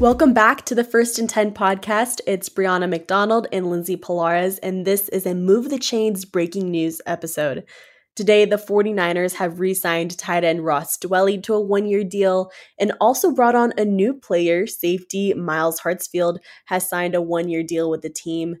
Welcome back to the First and 10 podcast. It's Brianna McDonald and Lindsay Pallares, and this is a Move the Chains breaking news episode. Today, the 49ers have re signed tight end Ross Dwelley to a one year deal and also brought on a new player. Safety Myles Hartsfield has signed a one year deal with the team.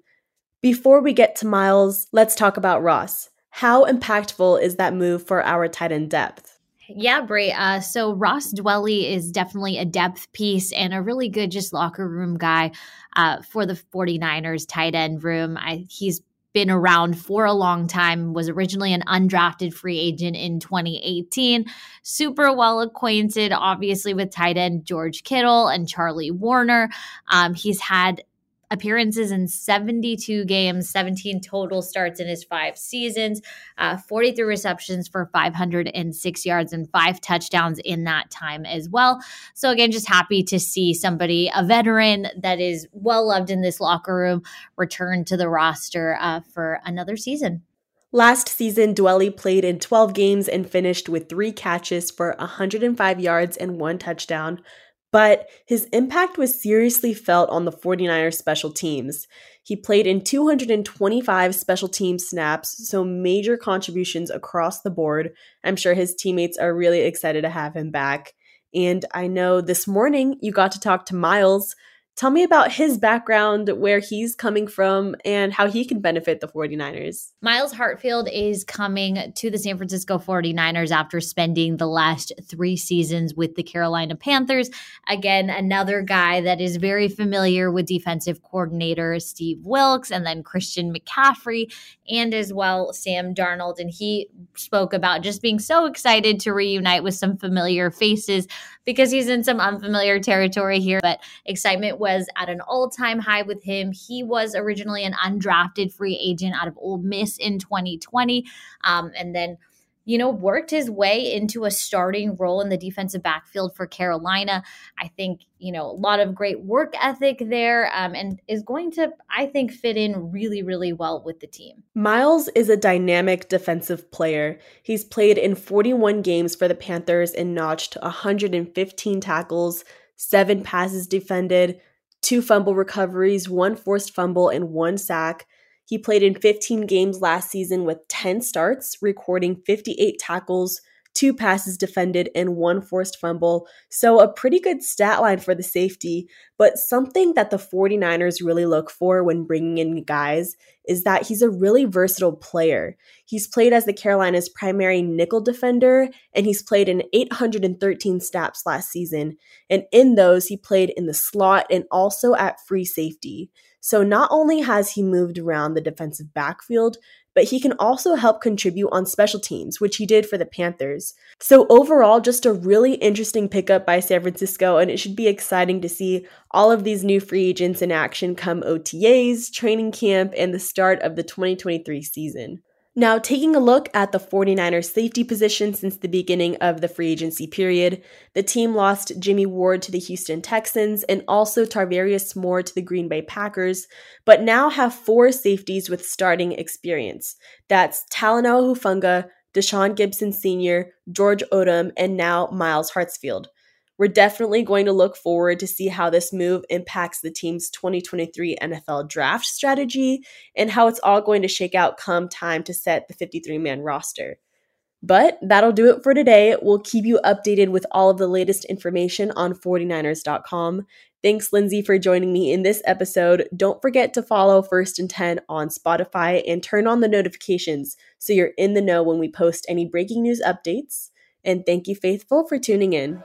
Before we get to Myles, let's talk about Ross. How impactful is that move for our tight end depth? Yeah, Bray. Uh, so Ross Dwelley is definitely a depth piece and a really good just locker room guy uh, for the 49ers tight end room. I, he's been around for a long time, was originally an undrafted free agent in 2018. Super well acquainted, obviously, with tight end George Kittle and Charlie Woerner. Um, he's had appearances in 72 games, 17 total starts in his five seasons, uh, 43 receptions for 506 yards and five touchdowns in that time as well. So, again, just happy to see somebody, a veteran that is well loved in this locker room, return to the roster uh, for another season. Last season, Dwelley played in 12 games and finished with three catches for 105 yards and one touchdown but his impact was seriously felt on the 49ers special teams. He played in 225 special team snaps, so major contributions across the board. I'm sure his teammates are really excited to have him back. And I know this morning you got to talk to Myles, Tell me about his background, where he's coming from, and how he can benefit the 49ers. Myles Hartsfield is coming to the San Francisco 49ers after spending the last three seasons with the Carolina Panthers. Again, another guy that is very familiar with defensive coordinator Steve Wilks and then Christian McCaffrey and as well Sam Darnold. And he spoke about just being so excited to reunite with some familiar faces because he's in some unfamiliar territory here. But excitement was at an all time high with him. He was originally an undrafted free agent out of Ole Miss in 2020. Um, and then you know, worked his way into a starting role in the defensive backfield for Carolina. I think, you know, a lot of great work ethic there um, and is going to, I think, fit in really, really well with the team. Myles is a dynamic defensive player. He's played in 41 games for the Panthers and notched 115 tackles, seven passes defended, two fumble recoveries, one forced fumble, and one sack. He played in 15 games last season with 10 starts, recording 58 tackles, two passes defended, and one forced fumble. So, a pretty good stat line for the safety. But something that the 49ers really look for when bringing in guys is that he's a really versatile player. He's played as the Carolinas' primary nickel defender, and he's played in 813 snaps last season. And in those, he played in the slot and also at free safety. So not only has he moved around the defensive backfield, but he can also help contribute on special teams, which he did for the Panthers. So, overall, just a really interesting pickup by San Francisco, and it should be exciting to see all of these new free agents in action come OTAs, training camp, and the start of the 2023 season. Now, taking a look at the 49ers safety position since the beginning of the free agency period, the team lost Jimmy Ward to the Houston Texans and also Tarvarius Moore to the Green Bay Packers, but now have four safeties with starting experience. That's Talanoa Hufanga, Tashaun Gipson Sr., George Odum, and now Myles Hartsfield. We're definitely going to look forward to see how this move impacts the team's 2023 NFL draft strategy and how it's all going to shake out come time to set the 53 man roster. But that'll do it for today. We'll keep you updated with all of the latest information on 49ers.com. Thanks, Lindsay, for joining me in this episode. Don't forget to follow First and 10 on Spotify and turn on the notifications so you're in the know when we post any breaking news updates. And thank you, Faithful, for tuning in.